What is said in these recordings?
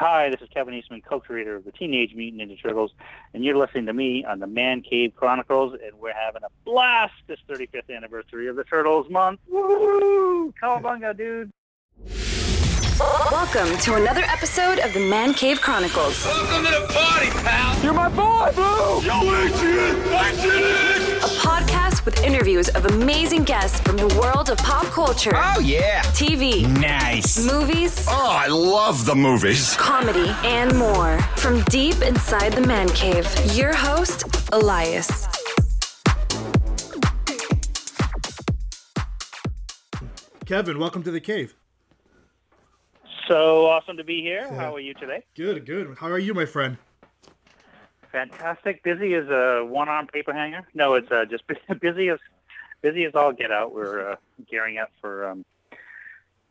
Hi, this is Kevin Eastman, co-creator of the Teenage Mutant Ninja Turtles, and you're listening to me on the Man Cave Chronicles, and we're having a blast this 35th anniversary of the Turtles month. Woo! Cowabunga, dude! Welcome to another episode of the Man Cave Chronicles, Welcome to the party, pal. You're my boy, Blue! Yo, Adrian, I did it. a podcast with interviews of amazing guests from the world of pop culture, Oh yeah. TV, Nice. movies, Oh, I love the movies. comedy, and more. From deep inside the Man Cave, your host, Elias. Kevin, welcome to the cave. So awesome to be here. How are you today? Good, good. How are you, my friend? Fantastic. Busy as a one-arm paper hanger. No, it's uh, just busy as busy as all get out. We're uh, gearing up for um,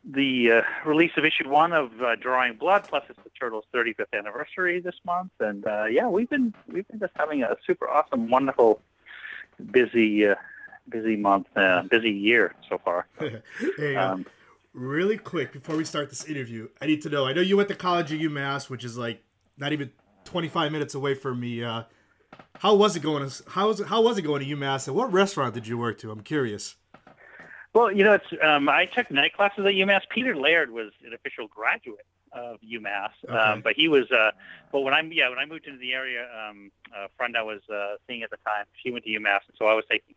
the uh, release of issue one of uh, Drawing Blood. Plus, it's the Turtles' 35th anniversary this month, and uh, yeah, we've been we've been just having a super awesome, wonderful, busy uh, busy month, uh, busy year so far. hey, uh, Um, really quick before we start this interview, I need to know. I know you went to college at UMass, which is like not even 25 minutes away from me. Uh, how was it going? To, how was it, how was it going to UMass, and what restaurant did you work to? I'm curious. Well, you know, it's um, I took night classes at UMass. Peter Laird was an official graduate of UMass, Okay. um, but he was. Uh, but when I'm yeah, when I moved into the area, um, a friend I was uh, seeing at the time, she went to UMass, and so I was taking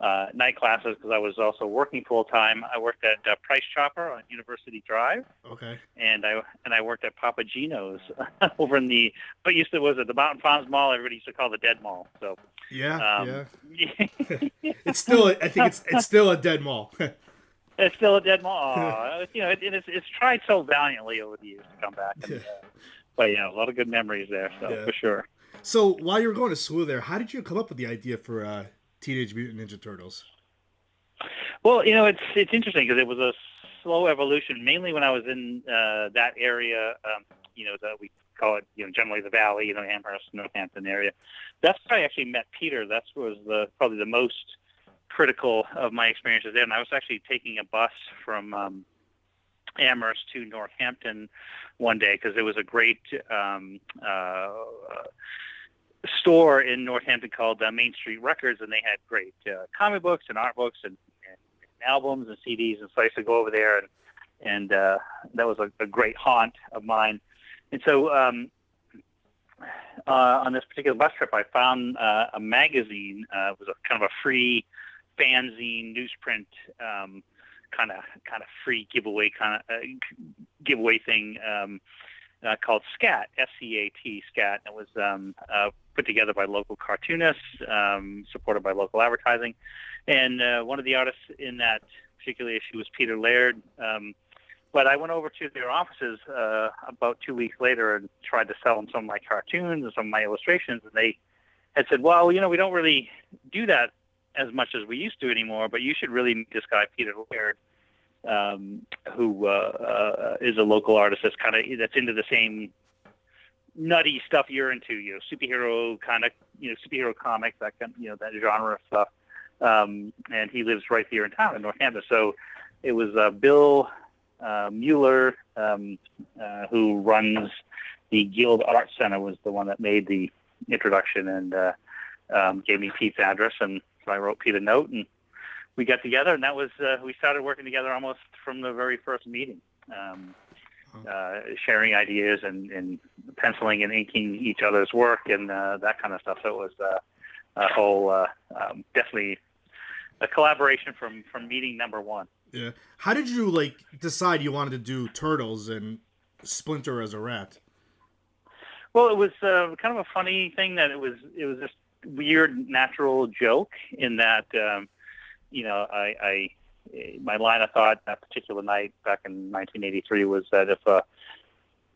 uh, night classes because I was also working full time. I worked at uh, Price Chopper on University Drive, Okay. and I and I worked at Papa Gino's over in the what used to was at the Mountain Farms Mall. Everybody used to call the Dead Mall. So Yeah, um, yeah. It's still. I think it's it's still a dead mall. It's still a dead mall. You know, it, it's it's tried so valiantly over the years to come back. And, uh, but yeah, a lot of good memories there, so Yeah. for sure. so while you were going to school there, how did you come up with the idea for uh, Teenage Mutant Ninja Turtles? Well, you know, it's it's interesting because it was a slow evolution. Mainly when I was in uh, that area, um, you know, that we call it, you know, generally the Valley, you know, Amherst, Northampton area. That's where I actually met Peter. That was the probably the most critical of my experiences there. And I was actually taking a bus from um, Amherst to Northampton one day because there was a great um, uh, store in Northampton called uh, Main Street Records, and they had great uh, comic books and art books and, and albums and CDs. And so I used to go over there, and and uh, that was a, a great haunt of mine. And so um, uh, on this particular bus trip, I found uh, a magazine. Uh, it was a kind of a free fanzine newsprint. Um, kind of kind of free giveaway kind of uh, giveaway thing um, uh, called SCAT, S-C-A-T, SCAT. and It was um, uh, put together by local cartoonists, um, supported by local advertising, and uh, one of the artists in that particular issue was Peter Laird. Um, but I went over to their offices uh, about two weeks later and tried to sell them some of my cartoons and some of my illustrations, and they had said, "Well, you know, we don't really do that as much as we used to anymore, but you should really meet this guy, Peter Laird." Um, who uh, uh, is a local artist that's kind of that's into the same nutty stuff you're into, you know, superhero kind of, you know, superhero comics, that kind, you know, that genre of stuff. Um, and he lives right here in town in Northampton. So it was uh, Bill uh, Mueller, um, uh, who runs the Guild Art Center, was the one that made the introduction and uh, um, gave me Pete's address, and so I wrote Pete a note and we got together, and that was uh, we started working together almost from the very first meeting, um, uh, sharing ideas and, and penciling and inking each other's work and uh, that kind of stuff. So it was uh, a whole uh, um, definitely a collaboration from from meeting number one. Yeah. How did you like decide you wanted to do Turtles and Splinter as a rat? Well, it was uh, kind of a funny thing that it was it was this weird natural joke in that um, you know I, I my line of thought that particular night back in 1983 was that if uh,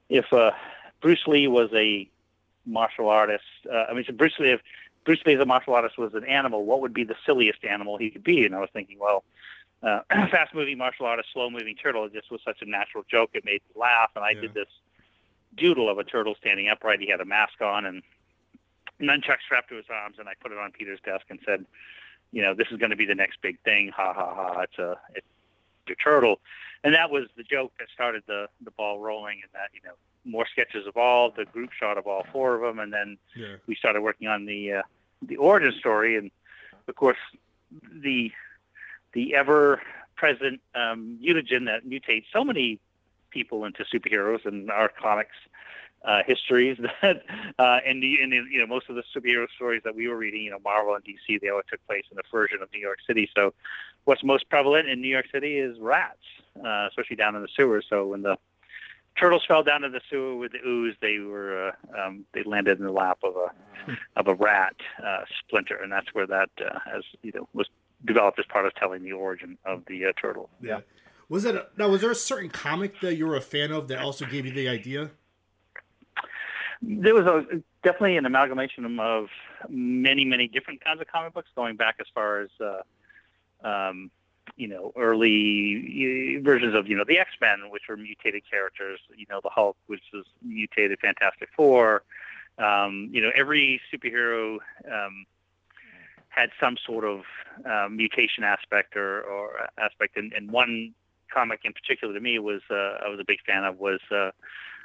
if uh, Bruce Lee was a martial artist, uh, I mean, so Bruce Lee if Bruce Lee as a martial artist was an animal, what would be the silliest animal he could be? And I was thinking, well, uh, fast moving martial artist, slow moving turtle. It just was such a natural joke. It made me laugh, and I Yeah. did this doodle of a turtle standing upright. He had a mask on and nunchuck strapped to his arms, and I put it on Peter's desk and said, you know, this is going to be the next big thing. Ha ha ha! It's a it's a turtle, and that was the joke that started the the ball rolling, and that you know more sketches evolved, a group shot of all four of them, and then Yeah. we started working on the uh, the origin story, and of course the the ever present um, mutagen that mutates so many people into superheroes in our comics uh, histories that uh, and the and the, you know most of the superhero stories that we were reading, you know Marvel and DC, they all took place in a version of New York City. So what's most prevalent in New York City is rats, uh, especially down in the sewers. So when the turtles fell down in the sewer with the ooze, they were uh, um, they landed in the lap of a of a rat uh, splinter, and that's where that uh, has you know was developed as part of telling the origin of the turtle. Yeah. Was it a, now? Was there a certain comic that you were a fan of that also gave you the idea? There was a definitely an amalgamation of many many different kinds of comic books, going back as far as uh, um, you know early versions of you know the X Men, which were mutated characters. You know the Hulk, which was mutated Fantastic Four. Um, you know every superhero um, had some sort of uh, mutation aspect or, or aspect, and, and one comic in particular to me was uh, I was a big fan of was uh,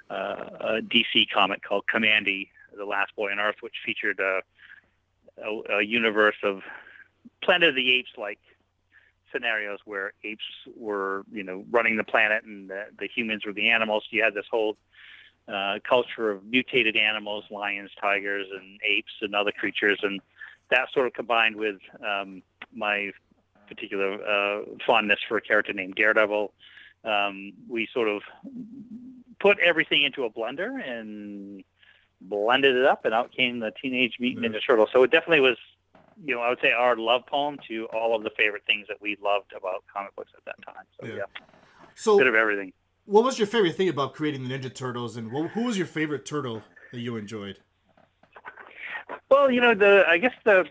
a DC comic called Kamandi, The Last Boy on Earth, which featured a, a, a universe of Planet of the Apes like scenarios where apes were, you know, running the planet and the, the humans were the animals. You had this whole uh, culture of mutated animals, lions, tigers, and apes and other creatures, and that sort of combined with um, my particular uh, fondness for a character named Daredevil. Um, we sort of put everything into a blender and blended it up, and out came the Teenage Mutant Ninja Turtles. So it definitely was, you know, I would say our love poem to all of the favorite things that we loved about comic books at that time. So Yeah. yeah, So, bit of everything. what was your favorite thing about creating the Ninja Turtles, and wh- who was your favorite turtle that you enjoyed? Well, you know, the I guess the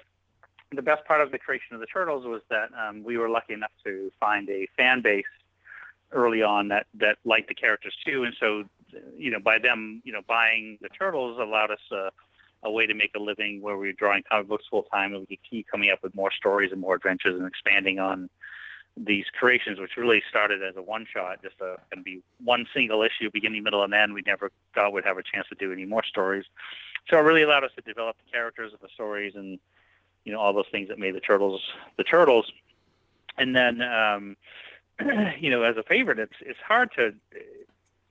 the best part of the creation of the turtles was that um, we were lucky enough to find a fan base early on that that liked the characters too, and so you know by them you know buying the turtles allowed us uh, a way to make a living where we were drawing comic books full time and we could keep coming up with more stories and more adventures and expanding on these creations, which really started as a one shot, just a going to be one single issue, beginning, middle, and end. We never thought we'd have a chance to do any more stories. So it really allowed us to develop the characters of the stories and you know all those things that made the turtles the turtles. And then um, you know as a favorite, it's it's hard to uh,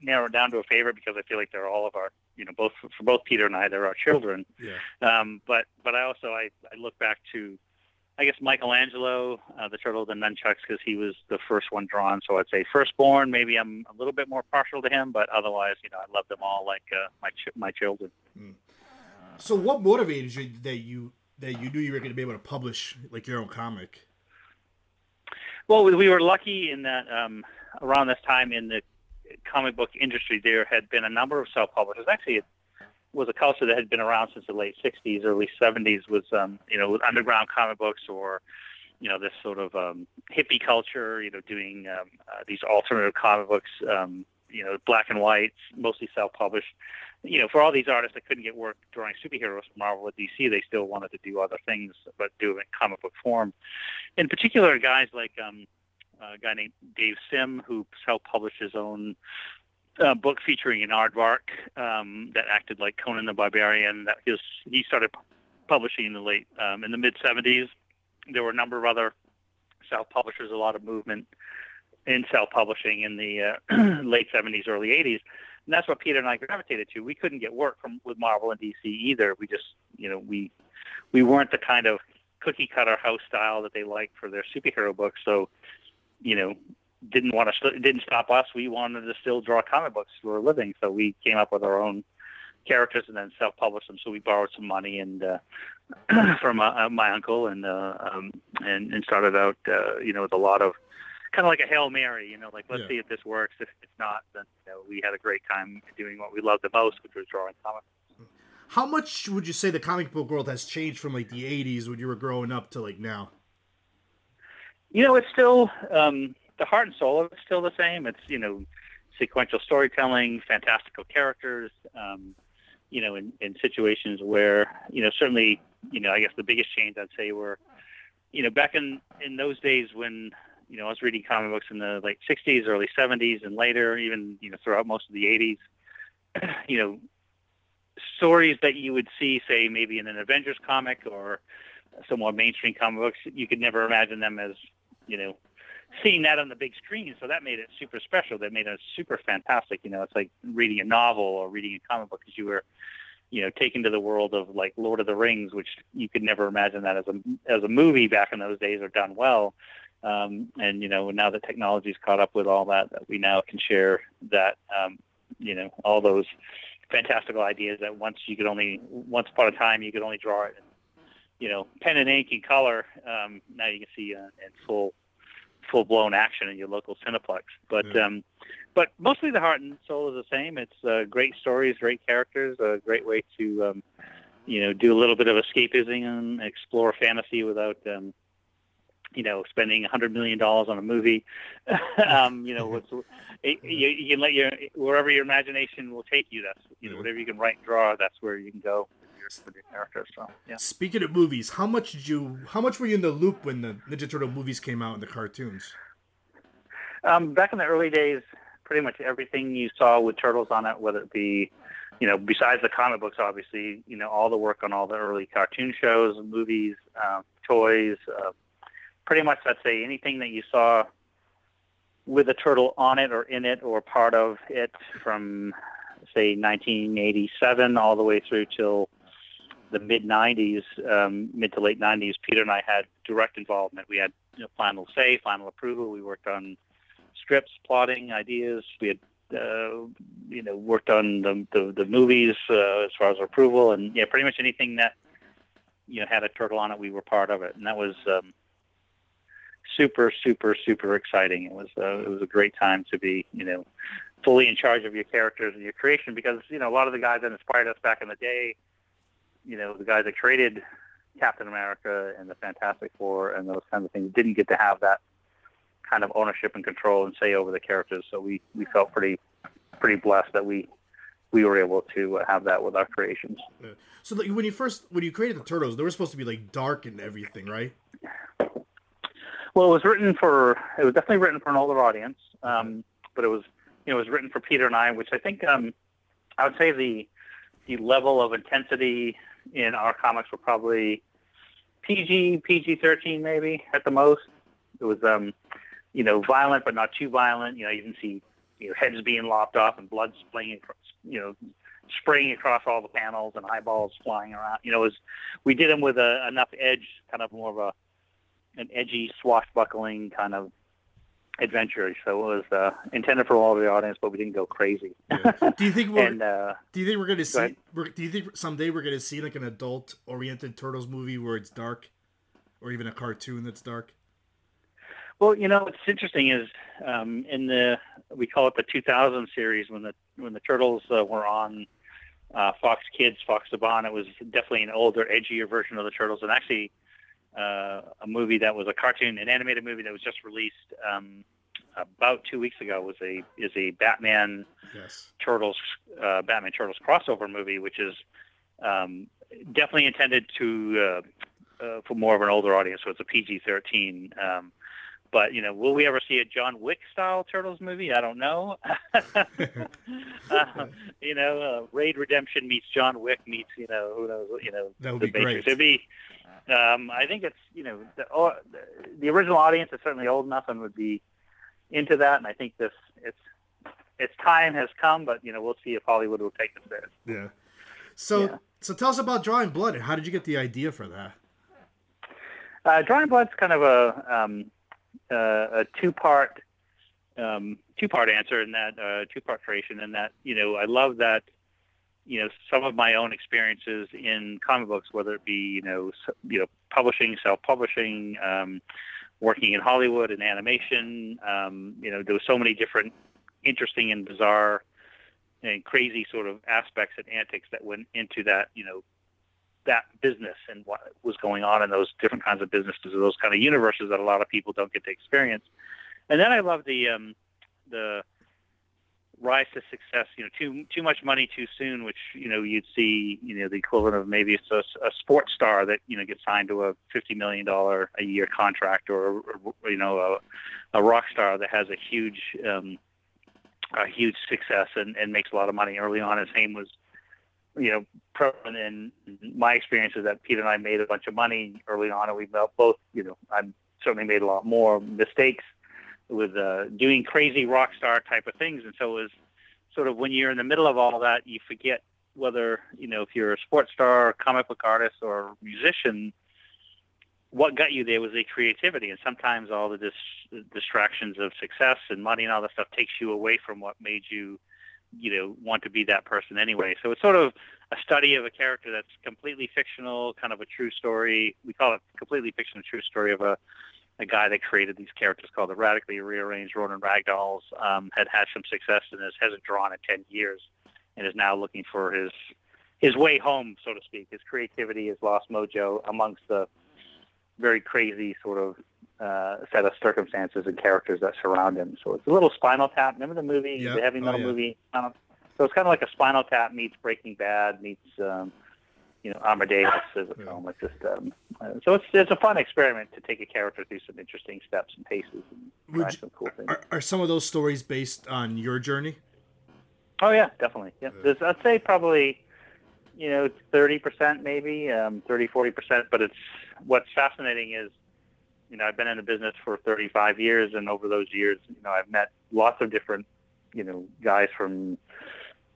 narrow it down to a favorite because I feel like they're all of our you know both for both Peter and I they're our children. Yeah. Um, but but I also I, I look back to I guess Michelangelo, uh, the turtle, the nunchucks, because he was the first one drawn. So I'd say firstborn. Maybe I'm a little bit more partial to him, but otherwise, you know, I love them all like uh, my ch- my children. So, what motivated you that you that you knew you were going to be able to publish like your own comic? Well, we, we were lucky in that um, around this time in the comic book industry, there had been a number of self-publishers. Actually, it was a culture that had been around since the late '60s, early '70s. Was um, you know with underground comic books or you know this sort of um, hippie culture. You know, doing um, uh, these alternative comic books. Um, you know, black and white, mostly self-published. You know, for all these artists that couldn't get work drawing superheroes from Marvel or DC, they still wanted to do other things, but do it in comic book form. In particular, guys like um, a guy named Dave Sim, who self-published his own uh, book featuring an aardvark um, that acted like Conan the Barbarian. That he, started publishing in the late um, in the mid '70s. There were a number of other self-publishers, a lot of movement in self-publishing in the uh, late '70s, early '80s, and that's what Peter and I gravitated to. We couldn't get work from with Marvel and DC either. We just, you know, we we weren't the kind of cookie cutter house style that they like for their superhero books. So, you know, didn't want to didn't stop us. We wanted to still draw comic books for a living, so we came up with our own characters and then self-published them. So we borrowed some money and uh, from uh, my uncle and uh, um, and and started out, uh, you know, with a lot of kind of like a hail mary, you know, like let's Yeah. see if this works. If it's not, then you know, we had a great time doing what we loved the most, which was drawing comics. How much would you say the comic book world has changed from like the '80s when you were growing up to like now? You know, it's still um, the heart and soul of it's still the same. It's you know, sequential storytelling, fantastical characters. Um, you know, in, in situations where you know, certainly, you know, I guess the biggest change I'd say were, you know, back in in those days when you know I was reading comic books in the late '60s, early '70s, and later, even you know, throughout most of the '80s. you know, stories that you would see, say, maybe in an Avengers comic or some more mainstream comic books. You could never imagine them as, you know, seeing that on the big screen. So that made it super special. That made it super fantastic. You know, it's like reading a novel or reading a comic book because you were, you know, taken to the world of like Lord of the Rings, which you could never imagine that as a as a movie back in those days or done well. Um, and you know, now that technology's caught up with all that, that we now can share that, um, you know, all those fantastical ideas that once you could only once upon a time you could only draw it, in, you know, pen and ink and color. Um, now you can see uh, in full full blown action in your local Cineplex. But Yeah. um, but mostly the heart and soul is the same. It's uh, great stories, great characters, a great way to um, you know do a little bit of escapism and explore fantasy without um, you know spending a hundred million dollars on a movie. um, you know, what's, it, you, you can let your wherever your imagination will take you. That's you know whatever you can write and draw. That's where you can go with your, characters. So yeah. Speaking of movies, how much did you? How much were you in the loop when the Ninja Turtle movies came out and the cartoons? Um, back in the early days, pretty much everything you saw with turtles on it, whether it be, you know, besides the comic books, obviously, you know, all the work on all the early cartoon shows, movies, um, toys, uh, pretty much, I'd say anything that you saw with a turtle on it or in it or part of it from, say, 1987 all the way through till the mid 90s, um, mid to late 90s, Peter and I had direct involvement. We had you know, final say, final approval. We worked on scripts, plotting, ideas. We had, uh, you know, worked on the the, the movies uh, as far as approval, and yeah, pretty much anything that you know had a turtle on it, we were part of it, and that was um, super, super, super exciting. It was uh, it was a great time to be, you know, fully in charge of your characters and your creation because you know a lot of the guys that inspired us back in the day, you know, the guys that created Captain America and the Fantastic Four and those kinds of things didn't get to have that kind of ownership and control and say over the characters. So we, we felt pretty pretty blessed that we we were able to uh, have that with our creations. So when you first when you created the turtles, they were supposed to be like dark and everything, right? Well, it was written for it was definitely written for an older audience, um, but it was you know it was written for Peter and I, which I think um, I would say the the level of intensity in our comics were probably PG PG thirteen maybe at the most. It was um, you know violent but not too violent. You know you can see you know heads being lopped off and blood spraying across, you know spraying across all the panels and eyeballs flying around. You know, it was we did them with a, enough edge, kind of more of a an edgy, swashbuckling kind of adventure. So it was uh, intended for all of the audience, but we didn't go crazy. Do you think we're and uh, Do you think we're gonna see? ahead. We're, do you think someday we're gonna see like an adult-oriented Turtles movie where it's dark, or even a cartoon that's dark? well, you know, what's interesting is um, in the we call it the 2000 series when the when the turtles uh, were on uh, Fox Kids, Fox Saban. It was definitely an older, edgier version of the turtles, and actually uh, a movie that was a cartoon, an animated movie that was just released um, about two weeks ago was a is a Batman Yes. Turtles, uh, Batman Turtles crossover movie, which is um, definitely intended to uh, uh, for more of an older audience, so it's a PG-13. Um, but you know, will we ever see a John Wick style Turtles movie? I don't know. uh, you know, uh, Raid Redemption meets John Wick meets you know who knows you know That would the be great. Matrix. It'd be. Um, I think it's you know the, oh, the original audience is certainly old enough and would be into that, and I think this it's its time has come, but you know we'll see if Hollywood will take us there. Yeah. So Yeah. so tell us about Drawing Blood and how did you get the idea for that? Uh, Drawing Blood's kind of a um, uh, a two part um, two part answer in that uh, two part creation in that you know I love that you know some of my own experiences in comic books, whether it be you know you know publishing, self publishing, um, working in Hollywood and animation. Um, you know there were so many different interesting and bizarre and crazy sort of aspects and antics that went into that you know that business and what was going on in those different kinds of businesses or those kind of universes that a lot of people don't get to experience. And then I love the um, the rise to success. You know, too too much money too soon, which you know you'd see. You know, the equivalent of maybe it's a, a sports star that you know gets signed to a fifty million dollar a year contract, or, or you know a, a rock star that has a huge um, a huge success and, and makes a lot of money early on. His name was, you know, prevalent. And my experience is that Peter and I made a bunch of money early on, and we both, you know, I certainly made a lot more mistakes with uh, doing crazy rock star type of things. And so it was sort of when you're in the middle of all that, you forget whether you know if you're a sports star, or comic book artist, or musician what got you there was the creativity, and sometimes all the dis- distractions of success and money and all that stuff takes you away from what made you, you know, want to be that person anyway. So it's sort of a study of a character that's completely fictional, kind of a true story. We call it completely fictional, true story of a a guy that created these characters called the radically rearranged Ronin Ragdolls. Um, had had some success in this, hasn't drawn in ten years, and is now looking for his his way home, so to speak. His creativity, his lost mojo amongst the very crazy sort of uh, set of circumstances and characters that surround him. So it's a little Spinal Tap. Remember the movie, Yeah. the heavy Oh, metal yeah. movie? Um, so it's kind of like a Spinal Tap meets Breaking Bad meets, um, you know, Amadeus as a film. It's just um, uh, so it's it's a fun experiment to take a character through some interesting steps and paces and try some cool things. Are, are some of those stories based on your journey? Oh yeah, definitely. Yeah, There's, I'd say probably, you know, thirty percent maybe, um, 30, 40 percent. But it's what's fascinating is, you know, I've been in the business for 35 years, and over those years, you know, I've met lots of different, you know, guys from,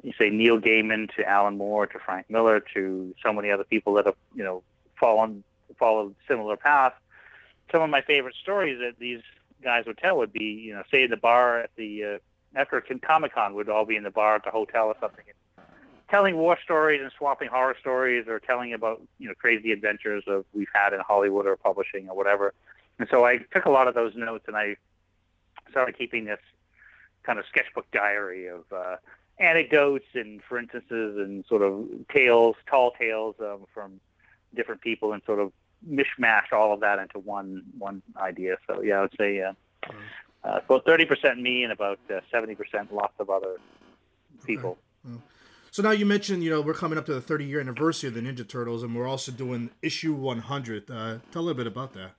you say Neil Gaiman to Alan Moore to Frank Miller to so many other people that have, you know, fallen followed similar paths. Some of my favorite stories that these guys would tell would be, you know, say in the bar at the uh, after Comic Con, would all be in the bar at the hotel or something, telling war stories and swapping horror stories, or telling about you know crazy adventures of we've had in Hollywood or publishing or whatever. And so I took a lot of those notes and I started keeping this kind of sketchbook diary of uh, anecdotes and for instances and sort of tales, tall tales um, from different people, and sort of mishmash all of that into one one idea. So yeah, I would say uh, uh, about thirty percent me and about uh, seventy percent lots of other people. So now you mentioned, you know, we're coming up to the 30 year anniversary of the Ninja Turtles, and we're also doing issue 100. Uh, tell a little bit about that.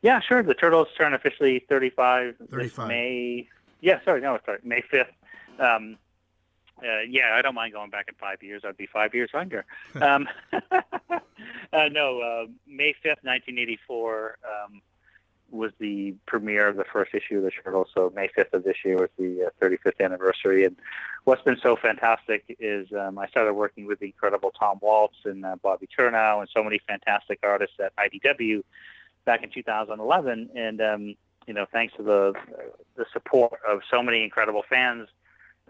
Yeah, sure. The Turtles turn officially 35 this 35. May. Yeah, sorry, no, sorry, May 5th. Um, uh, yeah, I don't mind going back in five years. I'd be five years younger. um, uh, no, uh, May 5th, 1984 um, was the premiere of the first issue of the Turtles. So May 5th of this year was the uh, 35th anniversary. And what's been so fantastic is um, I started working with the incredible Tom Waltz and uh, Bobby Curnow and so many fantastic artists at IDW back in 2011. And, um, you know, thanks to the, the support of so many incredible fans,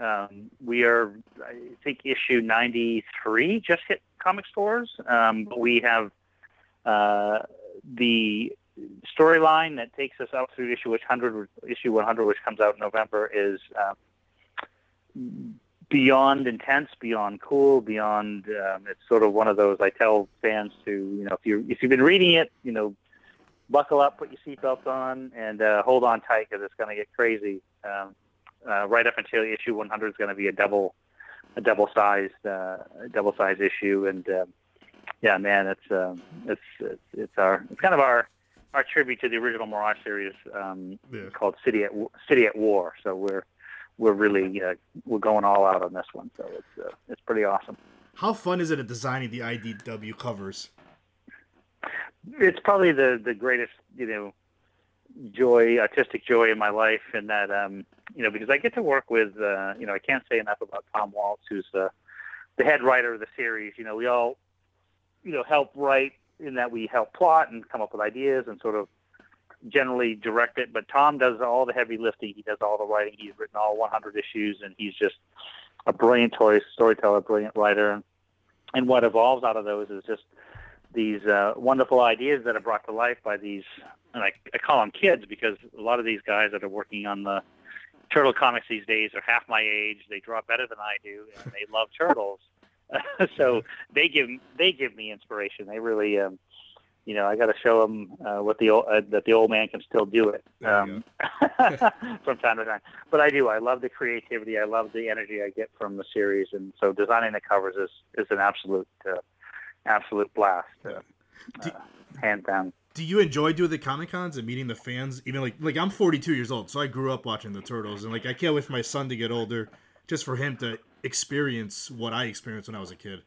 um, we are, I think, issue 93 just hit comic stores. Um, but we have uh, the storyline that takes us up through issue 100, issue 100, which comes out in November, is um, beyond intense, beyond cool, beyond. Um, it's sort of one of those I tell fans to, you know, if you if you've been reading it, you know, buckle up, put your seatbelts on, and uh, hold on tight because it's going to get crazy. Um, uh, right up until issue 100 is going to be a double, a double sized, uh, double sized issue, and um, yeah, man, it's, um, it's it's it's our it's kind of our our tribute to the original Mirage series um, Yeah. called City at City at War. So we're we're really uh, we're going all out on this one. So it's uh, it's pretty awesome. How fun is it at designing the IDW covers? it's probably the the greatest you know joy artistic joy in my life in that um you know because i get to work with uh you know i can't say enough about tom waltz who's the head writer of the series. You know we all you know help write in that we help plot and come up with ideas and sort of generally direct it. But tom does all the heavy lifting. He does all the writing. He's written all 100 issues and he's just a brilliant storyteller brilliant writer. And what evolves out of those is just these uh, wonderful ideas that are brought to life by these, and I, I call them kids because a lot of these guys that are working on the turtle comics these days are half my age. They draw better than I do, and they love turtles. so they give they give me inspiration. They really, um, you know, I got to show them uh, what the old, uh, that the old man can still do it um, from time to time. But I do. I love the creativity. I love the energy I get from the series, and so designing the covers is is an absolute uh, absolute blast, uh, Do- uh, hands down. Do you enjoy doing the comic cons and meeting the fans? Even like like I'm 42 years old, so I grew up watching the Turtles, and like I can't wait for my son to get older, just for him to experience what I experienced when I was a kid.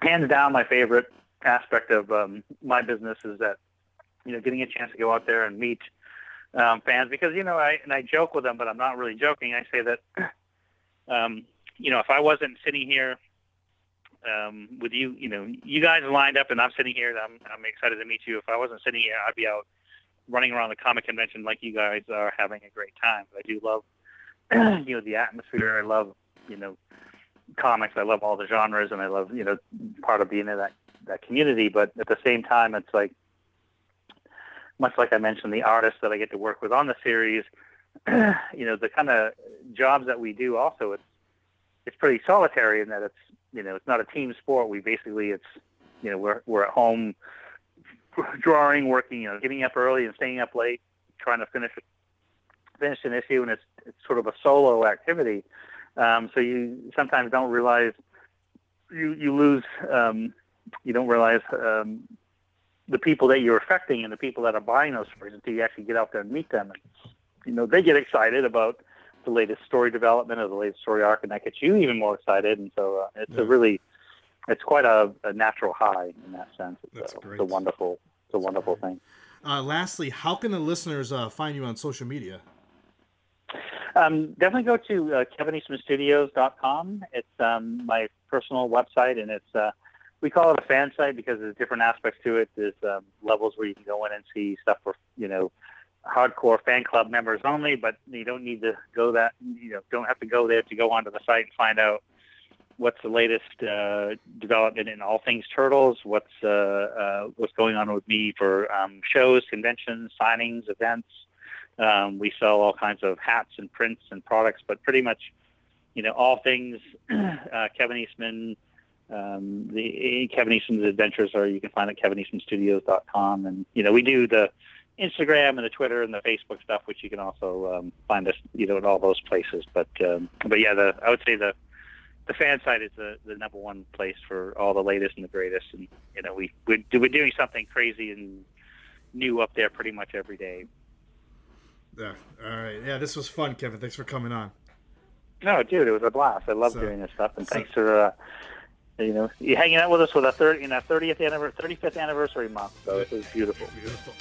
hands down my favorite aspect of um, my business is that you know getting a chance to go out there and meet um, fans because you know I and I joke with them, but I'm not really joking. I say that um, you know if I wasn't sitting here um, with you, you know, you guys lined up and I'm sitting here. I'm I'm excited to meet you. If I wasn't sitting here, I'd be out running around the comic convention like you guys are having a great time. I do love you know the atmosphere. I love you know comics. I love all the genres, and I love you know part of being in that that community. But at the same time, it's like much like I mentioned, the artists that I get to work with on the series. you know, the kind of jobs that we do. Also, it's it's pretty solitary in that it's you know it's not a team sport. We basically it's you know we're we're at home drawing, working, you know, getting up early and staying up late, trying to finish finish an issue, and it's it's sort of a solo activity. Um, so you sometimes don't realize you you lose um, you don't realize um, the people that you're affecting and the people that are buying those stories until you actually get out there and meet them. And, you know they get excited about the latest story development or the latest story arc, and that gets you even more excited. And so uh, it's Yeah. a really it's quite a, a natural high in that sense. It's, That's a, great. it's a wonderful it's a wonderful thing. Uh, lastly, how can the listeners uh, find you on social media? Um, definitely go to uh, KevinEastmanStudios.com. It's um, my personal website, and it's uh, we call it a fan site because there's different aspects to it. There's um, levels where you can go in and see stuff for you know hardcore fan club members only, but you don't need to go that you know don't have to go there to go onto the site and find out what's the latest uh, development in all things turtles. What's uh, uh, what's going on with me for um, shows, conventions, signings, events. Um, we sell all kinds of hats and prints and products, but pretty much, you know, all things uh, Kevin Eastman, um, the Kevin Eastman's adventures are you can find at KevinEastmanStudios.com, and you know we do the Instagram and the Twitter and the Facebook stuff, which you can also um, find us, you know, in all those places. But um, but yeah, the I would say the the fan site is the, the number one place for all the latest and the greatest, and you know we we're, we're doing something crazy and new up there pretty much every day. Yeah. All right. Yeah, this was fun, Kevin. Thanks for coming on. No, dude, it was a blast. I love So- doing this stuff, and so- thanks for uh, you know you hanging out with us with our third, you know, thirtieth anniversary, thirty fifth anniversary month. So this was beautiful. Beautiful.